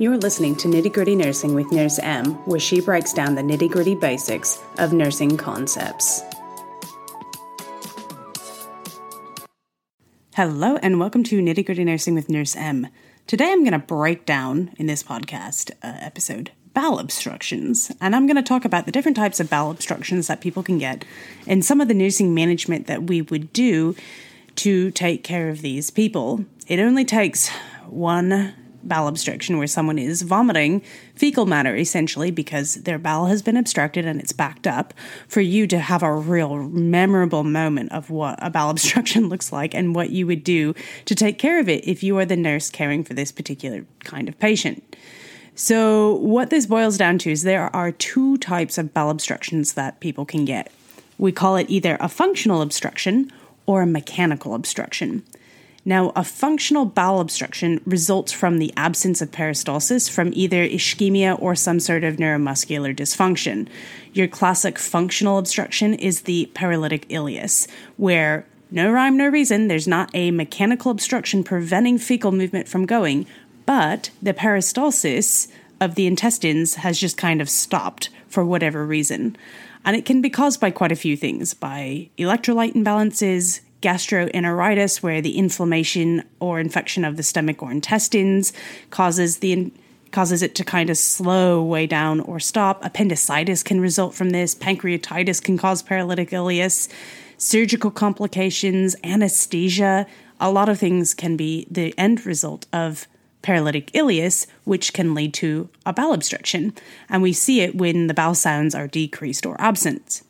You're listening to Nitty Gritty Nursing with Nurse M, where she breaks down the nitty gritty basics of nursing concepts. Hello, and welcome to Nitty Gritty Nursing with Nurse M. Today I'm going to break down in this podcast uh, episode bowel obstructions, and I'm going to talk about the different types of bowel obstructions that people can get and some of the nursing management that we would do to take care of these people. It only takes one bowel obstruction where someone is vomiting fecal matter essentially because their bowel has been obstructed and it's backed up for you to have a real memorable moment of what a bowel obstruction looks like and what you would do to take care of it if you are the nurse caring for this particular kind of patient. So, what this boils down to is there are two types of bowel obstructions that people can get. We call it either a functional obstruction or a mechanical obstruction. Now, a functional bowel obstruction results from the absence of peristalsis from either ischemia or some sort of neuromuscular dysfunction. Your classic functional obstruction is the paralytic ileus, where no rhyme, no reason, there's not a mechanical obstruction preventing fecal movement from going, but the peristalsis of the intestines has just kind of stopped for whatever reason. And it can be caused by quite a few things by electrolyte imbalances, gastroenteritis, where the inflammation or infection of the stomach or intestines causes the causes it to kind of slow way down or stop. Appendicitis can result from this. Pancreatitis can cause paralytic ileus. Surgical complications, anesthesia, a lot of things can be the end result of paralytic ileus, which can lead to a bowel obstruction. And we see it when the bowel sounds are decreased or absent.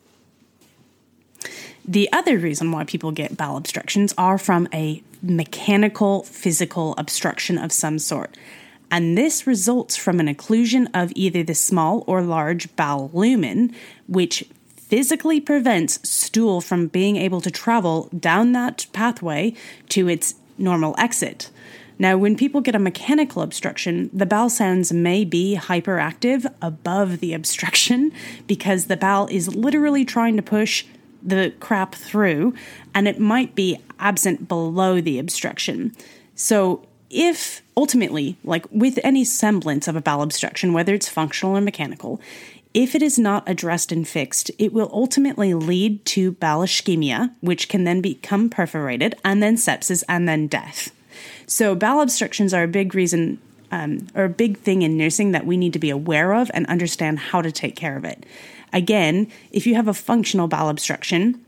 The other reason why people get bowel obstructions are from a mechanical physical obstruction of some sort. And this results from an occlusion of either the small or large bowel lumen, which physically prevents stool from being able to travel down that pathway to its normal exit. Now, when people get a mechanical obstruction, the bowel sounds may be hyperactive above the obstruction because the bowel is literally trying to push the crap through, and it might be absent below the obstruction. So, if ultimately, like with any semblance of a bowel obstruction, whether it's functional or mechanical, if it is not addressed and fixed, it will ultimately lead to bowel ischemia, which can then become perforated, and then sepsis, and then death. So, bowel obstructions are a big reason um, or a big thing in nursing that we need to be aware of and understand how to take care of it. Again, if you have a functional bowel obstruction,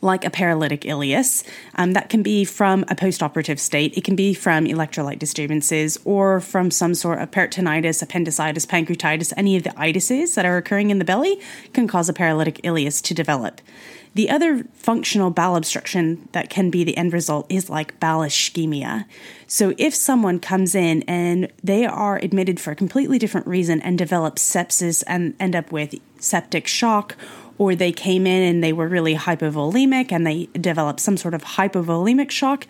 like a paralytic ileus. Um, that can be from a postoperative state. It can be from electrolyte disturbances or from some sort of peritonitis, appendicitis, pancreatitis, any of the itises that are occurring in the belly can cause a paralytic ileus to develop. The other functional bowel obstruction that can be the end result is like bowel ischemia. So, if someone comes in and they are admitted for a completely different reason and develop sepsis and end up with septic shock, or they came in and they were really hypovolemic and they developed some sort of hypovolemic shock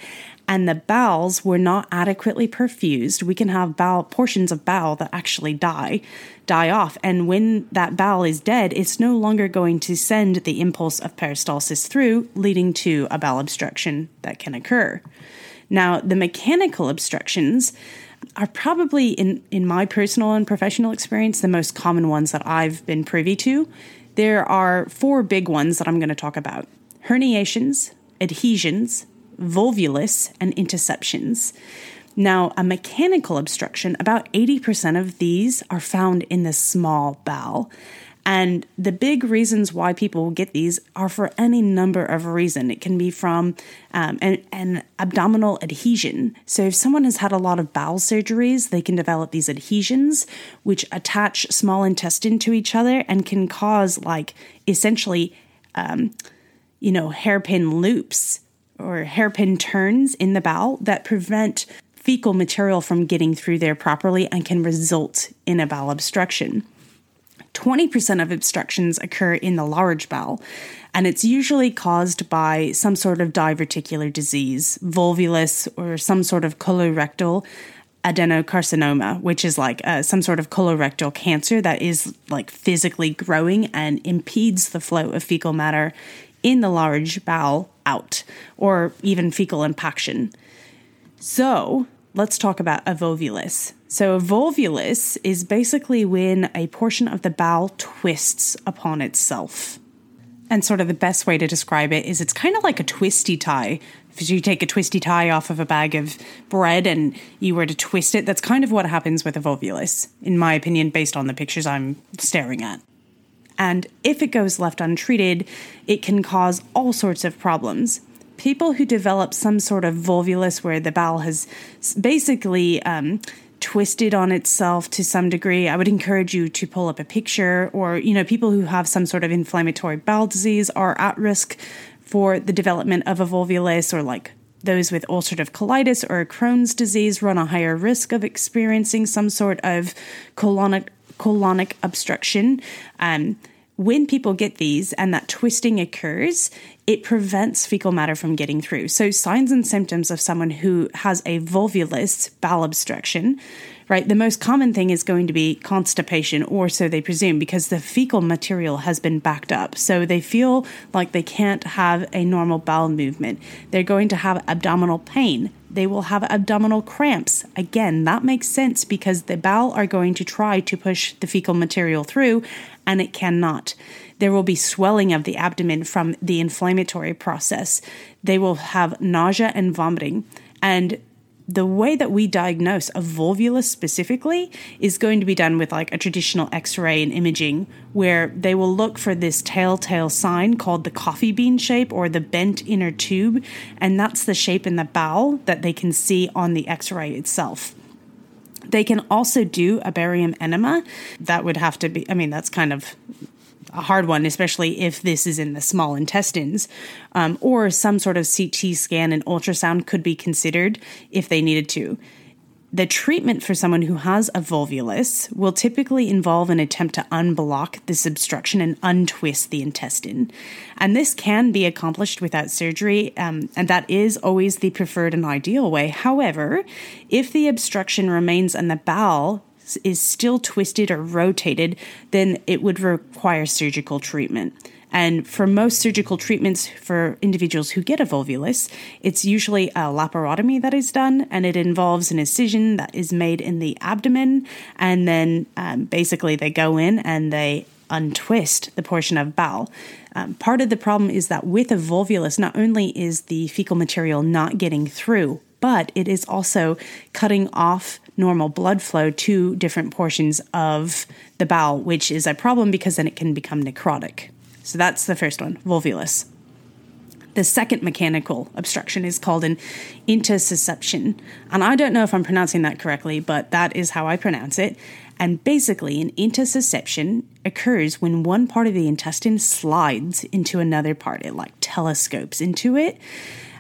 and the bowels were not adequately perfused, we can have bowel portions of bowel that actually die, die off. And when that bowel is dead, it's no longer going to send the impulse of peristalsis through, leading to a bowel obstruction that can occur. Now, the mechanical obstructions are probably in in my personal and professional experience the most common ones that I've been privy to. There are four big ones that I'm going to talk about. Herniations, adhesions, volvulus, and intussusceptions. Now, a mechanical obstruction, about 80% of these are found in the small bowel. And the big reasons why people get these are for any number of reasons. It can be from um, an, an, abdominal adhesion. So, if someone has had a lot of bowel surgeries, they can develop these adhesions, which attach small intestine to each other and can cause, like, essentially, um, you know, hairpin loops or hairpin turns in the bowel that prevent fecal material from getting through there properly and can result in a bowel obstruction. 20% of obstructions occur in the large bowel, and it's usually caused by some sort of diverticular disease, volvulus, or some sort of colorectal adenocarcinoma, which is like uh, some sort of colorectal cancer that is like physically growing and impedes the flow of fecal matter in the large bowel out, or even fecal impaction. So let's talk about a volvulus. So, a volvulus is basically when a portion of the bowel twists upon itself. And sort of the best way to describe it is it's kind of like a twisty tie. If you take a twisty tie off of a bag of bread and you were to twist it, that's kind of what happens with a volvulus, in my opinion, based on the pictures I'm staring at. And if it goes left untreated, it can cause all sorts of problems. People who develop some sort of volvulus where the bowel has basically um, twisted on itself to some degree, I would encourage you to pull up a picture. Or, you know, people who have some sort of inflammatory bowel disease are at risk for the development of a volvulus, or like those with ulcerative colitis or Crohn's disease run a higher risk of experiencing some sort of colonic colonic obstruction. Um, when people get these and that twisting occurs, it prevents fecal matter from getting through. So, signs and symptoms of someone who has a volvulus bowel obstruction, right? The most common thing is going to be constipation, or so they presume, because the fecal material has been backed up. So, they feel like they can't have a normal bowel movement. They're going to have abdominal pain. They will have abdominal cramps. Again, that makes sense because the bowel are going to try to push the fecal material through and it cannot. There will be swelling of the abdomen from the inflammatory process. They will have nausea and vomiting. And the way that we diagnose a volvulus specifically is going to be done with like a traditional x-ray and imaging where they will look for this telltale sign called the coffee bean shape or the bent inner tube and that's the shape in the bowel that they can see on the x-ray itself they can also do a barium enema. That would have to be, I mean, that's kind of a hard one, especially if this is in the small intestines, um, or some sort of CT scan and ultrasound could be considered if they needed to. The treatment for someone who has a volvulus will typically involve an attempt to unblock this obstruction and untwist the intestine. And this can be accomplished without surgery, um, and that is always the preferred and ideal way. However, if the obstruction remains in the bowel, is still twisted or rotated, then it would require surgical treatment. And for most surgical treatments for individuals who get a volvulus, it's usually a laparotomy that is done, and it involves an incision that is made in the abdomen. And then um, basically they go in and they untwist the portion of bowel. Um, part of the problem is that with a volvulus, not only is the fecal material not getting through, but it is also cutting off normal blood flow to different portions of the bowel, which is a problem because then it can become necrotic. So that's the first one, volvulus. The second mechanical obstruction is called an intussusception. And I don't know if I'm pronouncing that correctly, but that is how I pronounce it. And basically, an intussusception occurs when one part of the intestine slides into another part. It like telescopes into it.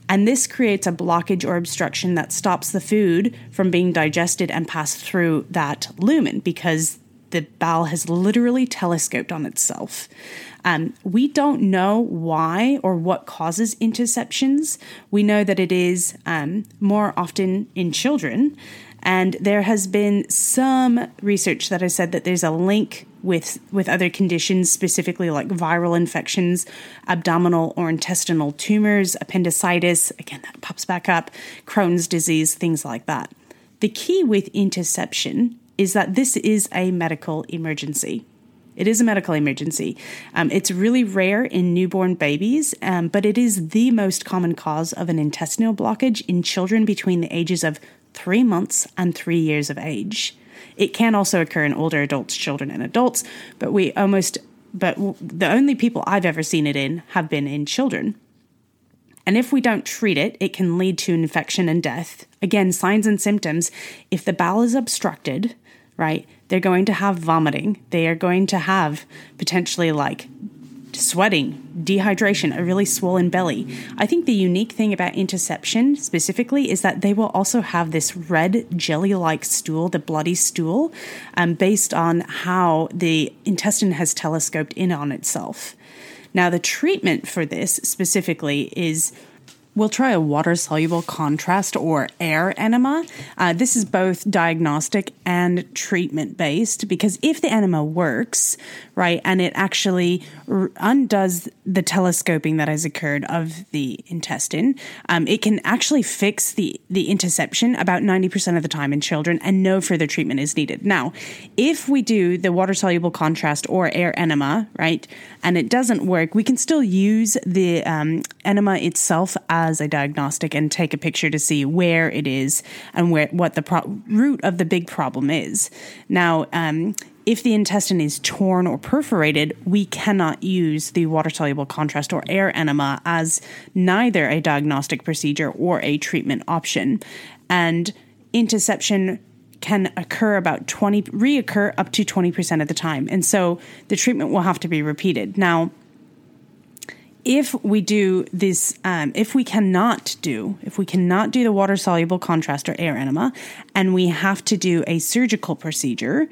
And this creates a blockage or obstruction that stops the food from being digested and passed through that lumen because the bowel has literally telescoped on itself. Um, we don't know why or what causes intussusceptions. We know that it is um, more often in children. And there has been some research that has said that there's a link with, with other conditions, specifically like viral infections, abdominal or intestinal tumors, appendicitis, again, that pops back up, Crohn's disease, things like that. The key with intussusception is that this is a medical emergency. It is a medical emergency. Um, it's really rare in newborn babies, um, but it is the most common cause of an intestinal blockage in children between the ages of three months and three years of age. It can also occur in older adults, children, and adults, but we almost, but the only people I've ever seen it in have been in children. And if we don't treat it, it can lead to infection and death. Again, signs and symptoms. If the bowel is obstructed, right? They're going to have vomiting. They are going to have potentially like sweating, dehydration, a really swollen belly. I think the unique thing about intussusception specifically is that they will also have this red jelly like stool, the bloody stool, um, based on how the intestine has telescoped in on itself. Now, the treatment for this specifically is We'll try a water soluble contrast or air enema. Uh, this is both diagnostic and treatment based because if the enema works, right, and it actually undoes the telescoping that has occurred of the intestine, um, it can actually fix the, the intussusception about 90% of the time in children and no further treatment is needed. Now, if we do the water soluble contrast or air enema, right, and it doesn't work, we can still use the um, enema itself as as a diagnostic and take a picture to see where it is and where what the pro- root of the big problem is. Now, um, if the intestine is torn or perforated, we cannot use the water soluble contrast or air enema as neither a diagnostic procedure or a treatment option. And intussusception can occur about 20 reoccur up to 20% of the time. And so the treatment will have to be repeated. Now, if we do this, um, if we cannot do, if we cannot do the water soluble contrast or air enema, and we have to do a surgical procedure,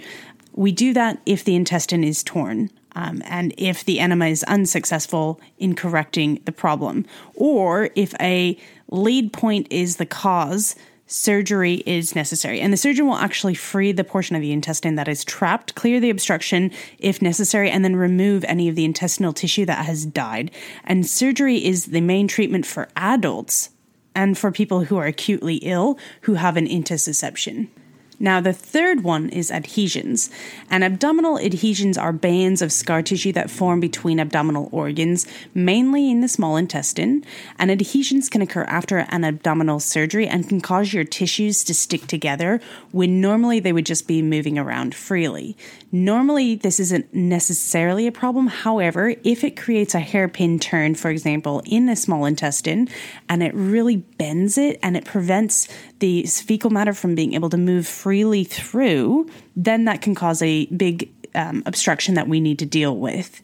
we do that if the intestine is torn. Um, and if the enema is unsuccessful in correcting the problem, or if a lead point is the cause surgery is necessary. And the surgeon will actually free the portion of the intestine that is trapped, clear the obstruction if necessary, and then remove any of the intestinal tissue that has died. And surgery is the main treatment for adults and for people who are acutely ill who have an intussusception. Now, the third one is adhesions. And abdominal adhesions are bands of scar tissue that form between abdominal organs, mainly in the small intestine. And adhesions can occur after an abdominal surgery and can cause your tissues to stick together when normally they would just be moving around freely. Normally, this isn't necessarily a problem. However, if it creates a hairpin turn, for example, in the small intestine, and it really bends it and it prevents the fecal matter from being able to move freely through, then that can cause a big um, obstruction that we need to deal with.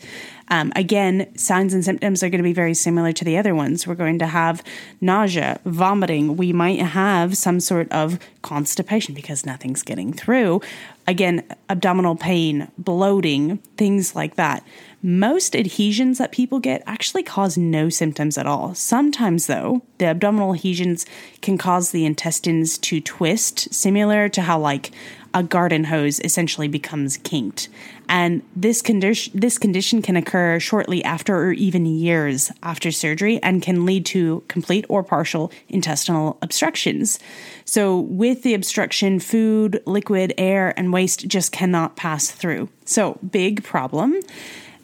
Um, again, signs and symptoms are going to be very similar to the other ones. We're going to have nausea, vomiting. We might have some sort of constipation because nothing's getting through. Again, abdominal pain, bloating, things like that. Most adhesions that people get actually cause no symptoms at all. Sometimes, though, the abdominal adhesions can cause the intestines to twist, similar to how, like, a garden hose essentially becomes kinked. And this condition this condition can occur shortly after or even years after surgery and can lead to complete or partial intestinal obstructions. So with the obstruction, food, liquid, air, and waste just cannot pass through. So big problem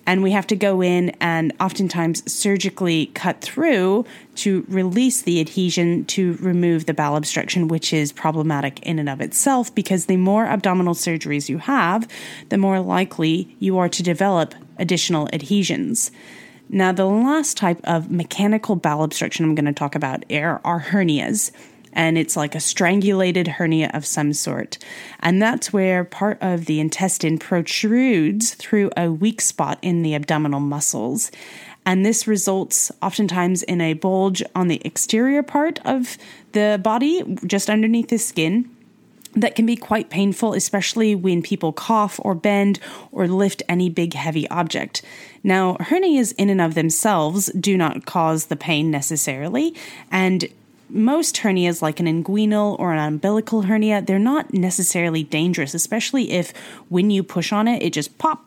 and we have to go in and oftentimes surgically cut through to release the adhesion to remove the bowel obstruction, which is problematic in and of itself because the more abdominal surgeries you have, the more likely you are to develop additional adhesions. Now, the last type of mechanical bowel obstruction I'm going to talk about are, hernias and it's like a strangulated hernia of some sort. And that's where part of the intestine protrudes through a weak spot in the abdominal muscles. And this results oftentimes in a bulge on the exterior part of the body, just underneath the skin that can be quite painful, especially when people cough or bend or lift any big heavy object. Now, hernias in and of themselves do not cause the pain necessarily, and most hernias, like an inguinal or an umbilical hernia, they're not necessarily dangerous, especially if when you push on it, it just pop,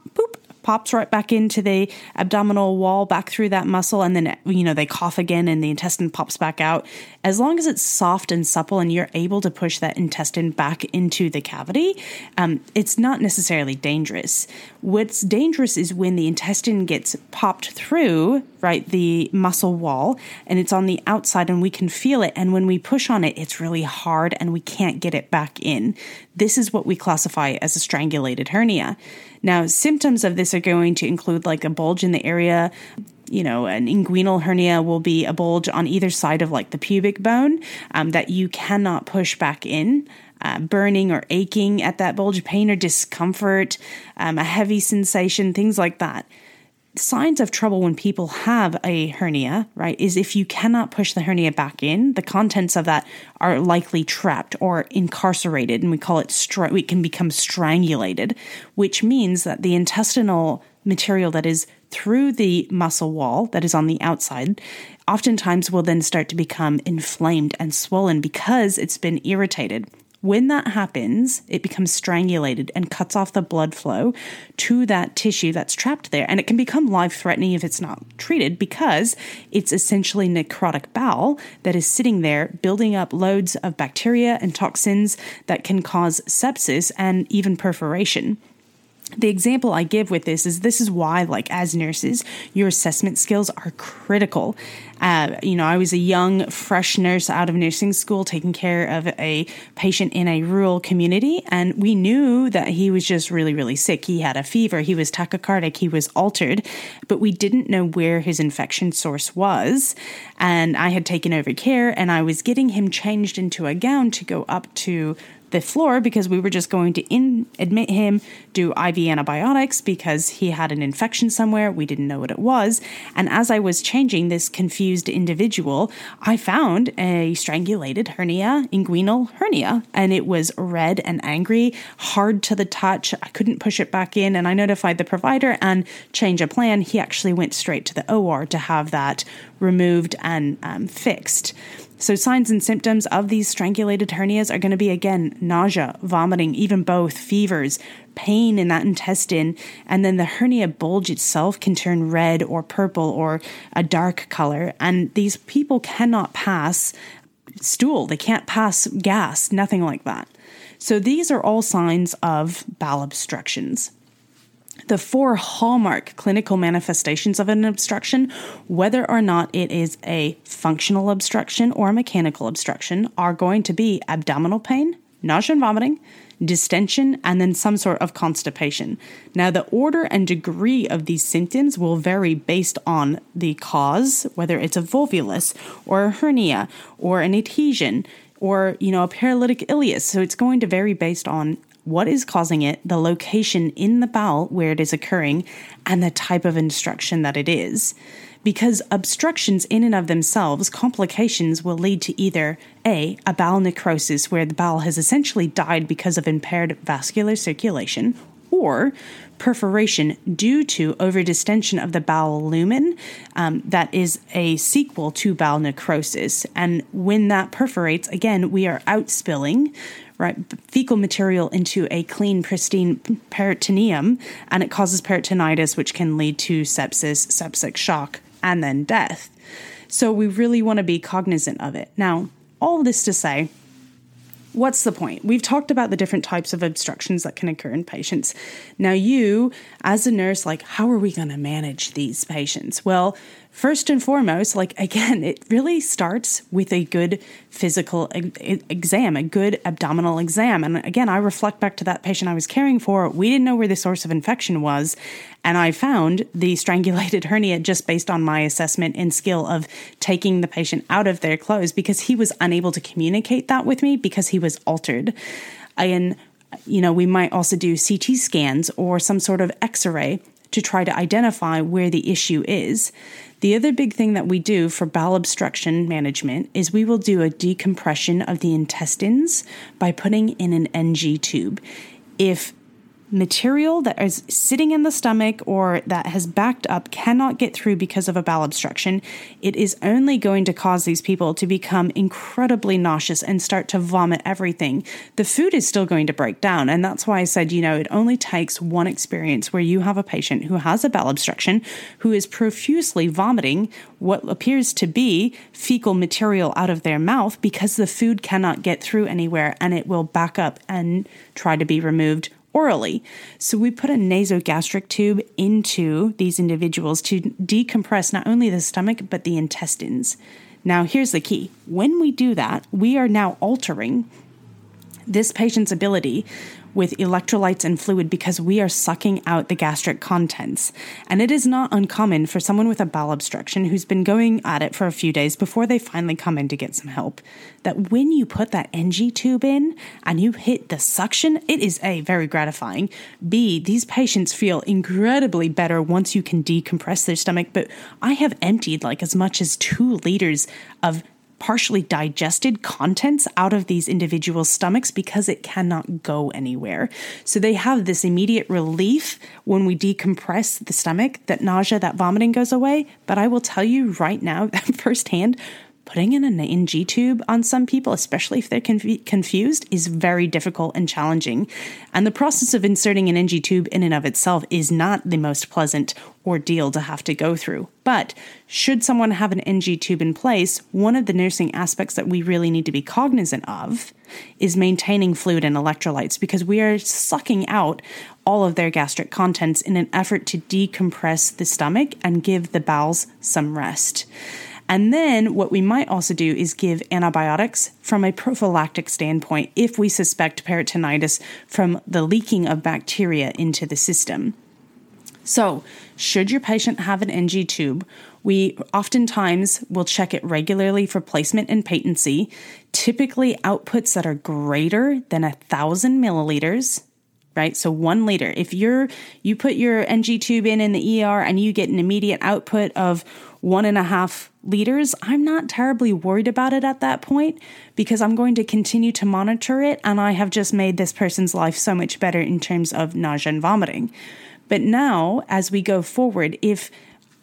pops right back into the abdominal wall, back through that muscle, and then, you know, they cough again and the intestine pops back out. As long as it's soft and supple and you're able to push that intestine back into the cavity, um, it's not necessarily dangerous. What's dangerous is when the intestine gets popped through, right, the muscle wall, and it's on the outside and we can feel it. And when we push on it, it's really hard and we can't get it back in. This is what we classify as a strangulated hernia. Now, symptoms of this are going to include like a bulge in the area. You know, an inguinal hernia will be a bulge on either side of like the pubic bone um, that you cannot push back in. Uh, burning or aching at that bulge, pain or discomfort, um, a heavy sensation, things like that signs of trouble when people have a hernia, right, is if you cannot push the hernia back in, the contents of that are likely trapped or incarcerated, and we call it, str- we can become strangulated, which means that the intestinal material that is through the muscle wall that is on the outside oftentimes will then start to become inflamed and swollen because it's been irritated. When that happens, it becomes strangulated and cuts off the blood flow to that tissue that's trapped there. And it can become life threatening if it's not treated because it's essentially necrotic bowel that is sitting there building up loads of bacteria and toxins that can cause sepsis and even perforation the example I give with this is this is why, like as nurses, your assessment skills are critical. Uh, you know, I was a young, fresh nurse out of nursing school taking care of a patient in a rural community, and we knew that he was just really, really sick. He had a fever, he was tachycardic, he was altered, but we didn't know where his infection source was. And I had taken over care, and I was getting him changed into a gown to go up to the floor because we were just going to in, admit him, do IV antibiotics because he had an infection somewhere. We didn't know what it was. And as I was changing this confused individual, I found a strangulated hernia, inguinal hernia, and it was red and angry, hard to the touch. I couldn't push it back in. And I notified the provider and change a plan. He actually went straight to the OR to have that removed and um, fixed. So, signs and symptoms of these strangulated hernias are going to be again nausea, vomiting, even both, fevers, pain in that intestine, and then the hernia bulge itself can turn red or purple or a dark color. And these people cannot pass stool, they can't pass gas, nothing like that. So, these are all signs of bowel obstructions the four hallmark clinical manifestations of an obstruction, whether or not it is a functional obstruction or a mechanical obstruction, are going to be abdominal pain, nausea and vomiting, distension, and then some sort of constipation. Now, the order and degree of these symptoms will vary based on the cause, whether it's a volvulus or a hernia or an adhesion or, you know, a paralytic ileus. So it's going to vary based on what is causing it, the location in the bowel where it is occurring, and the type of obstruction that it is. Because obstructions in and of themselves, complications will lead to either A, a bowel necrosis where the bowel has essentially died because of impaired vascular circulation, or perforation due to overdistension of the bowel lumen um, that is a sequel to bowel necrosis. And when that perforates, again, we are outspilling right fecal material into a clean pristine peritoneum and it causes peritonitis which can lead to sepsis septic shock and then death so we really want to be cognizant of it now all this to say what's the point? We've talked about the different types of obstructions that can occur in patients. Now, you, as a nurse, like, how are we going to manage these patients? Well, first and foremost, like, again, it really starts with a good physical exam, a good abdominal exam. And again, I reflect back to that patient I was caring for. We didn't know where the source of infection was. And I found the strangulated hernia just based on my assessment and skill of taking the patient out of their clothes because he was unable to communicate that with me because he was altered. And, you know, we might also do CT scans or some sort of x ray to try to identify where the issue is. The other big thing that we do for bowel obstruction management is we will do a decompression of the intestines by putting in an NG tube. If material that is sitting in the stomach or that has backed up cannot get through because of a bowel obstruction, it is only going to cause these people to become incredibly nauseous and start to vomit everything. The food is still going to break down. And that's why I said, you know, it only takes one experience where you have a patient who has a bowel obstruction who is profusely vomiting what appears to be fecal material out of their mouth because the food cannot get through anywhere and it will back up and try to be removed orally. So we put a nasogastric tube into these individuals to decompress not only the stomach but the intestines. Now, here's the key when we do that, we are now altering this patient's ability with electrolytes and fluid because we are sucking out the gastric contents. And it is not uncommon for someone with a bowel obstruction who's been going at it for a few days before they finally come in to get some help that when you put that NG tube in and you hit the suction, it is A, very gratifying. B, these patients feel incredibly better once you can decompress their stomach. But I have emptied like as much as two liters of partially digested contents out of these individual stomachs because it cannot go anywhere. So they have this immediate relief when we decompress the stomach, that nausea, that vomiting goes away. But I will tell you right now, firsthand, putting in an NG tube on some people, especially if they're conf- confused, is very difficult and challenging. And the process of inserting an NG tube in and of itself is not the most pleasant ordeal to have to go through. But should someone have an NG tube in place, one of the nursing aspects that we really need to be cognizant of is maintaining fluid and electrolytes because we are sucking out all of their gastric contents in an effort to decompress the stomach and give the bowels some rest. And then what we might also do is give antibiotics from a prophylactic standpoint if we suspect peritonitis from the leaking of bacteria into the system. So, should your patient have an NG tube, we oftentimes will check it regularly for placement and patency, typically outputs that are greater than a thousand milliliters right? So one liter. If you're you put your NG tube in in the ER and you get an immediate output of one and a half liters, I'm not terribly worried about it at that point because I'm going to continue to monitor it, and I have just made this person's life so much better in terms of nausea and vomiting. But now, as we go forward, if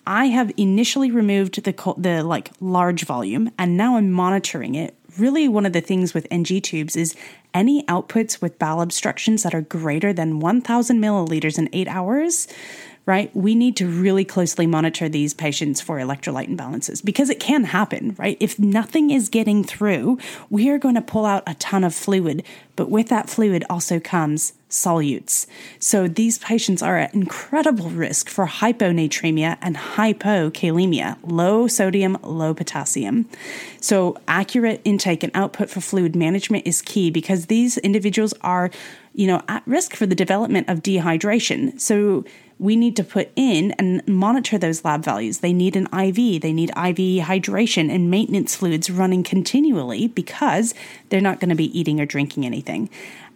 I have initially removed the the like large volume and now I'm monitoring it really one of the things with NG tubes is any outputs with bowel obstructions that are greater than 1000 milliliters in eight hours right? We need to really closely monitor these patients for electrolyte imbalances because it can happen, right? If nothing is getting through, we are going to pull out a ton of fluid, but with that fluid also comes solutes. So these patients are at incredible risk for hyponatremia and hypokalemia, low sodium, low potassium. So accurate intake and output for fluid management is key because these individuals are, you know, at risk for the development of dehydration. So we need to put in and monitor those lab values. They need an IV, they need IV hydration and maintenance fluids running continually because they're not going to be eating or drinking anything.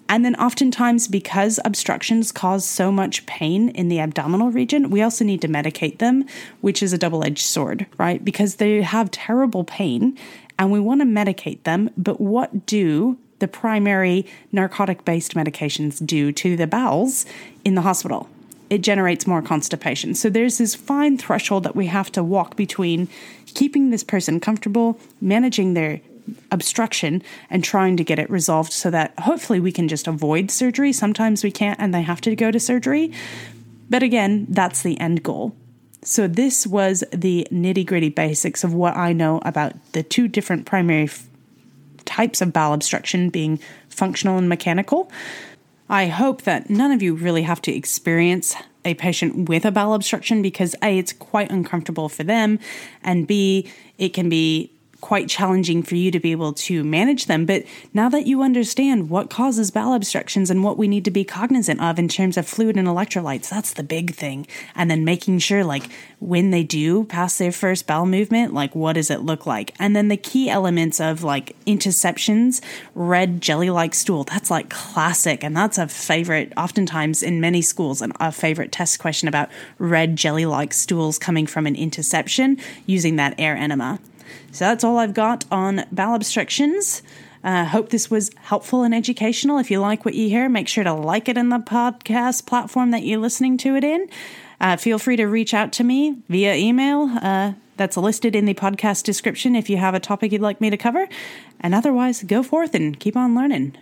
And then, oftentimes, because obstructions cause so much pain in the abdominal region, we also need to medicate them, which is a double edged sword, right? Because they have terrible pain and we want to medicate them. But what do the primary narcotic based medications do to the bowels in the hospital? it generates more constipation. So there's this fine threshold that we have to walk between keeping this person comfortable, managing their obstruction, and trying to get it resolved so that hopefully we can just avoid surgery. Sometimes we can't and they have to go to surgery. But again, that's the end goal. So, this was the nitty gritty basics of what I know about the two different primary f- types of bowel obstruction being functional and mechanical. I hope that none of you really have to experience a patient with a bowel obstruction because A, it's quite uncomfortable for them, and B, it can be quite challenging for you to be able to manage them. But now that you understand what causes bowel obstructions and what we need to be cognizant of in terms of fluid and electrolytes, that's the big thing. And then making sure, like, when they do pass their first bowel movement, like, what does it look like? And then the key elements of like intussusceptions, red jelly like stool, that's like classic. And that's a favorite, oftentimes in many schools, and a favorite test question about red jelly like stools coming from an intussusception using that air enema. So that's all I've got on bowel obstructions. I uh, hope this was helpful and educational. If you like what you hear, make sure to like it in the podcast platform that you're listening to it in. Uh, feel free to reach out to me via email. Uh, that's listed in the podcast description if you have a topic you'd like me to cover. And otherwise, go forth and keep on learning.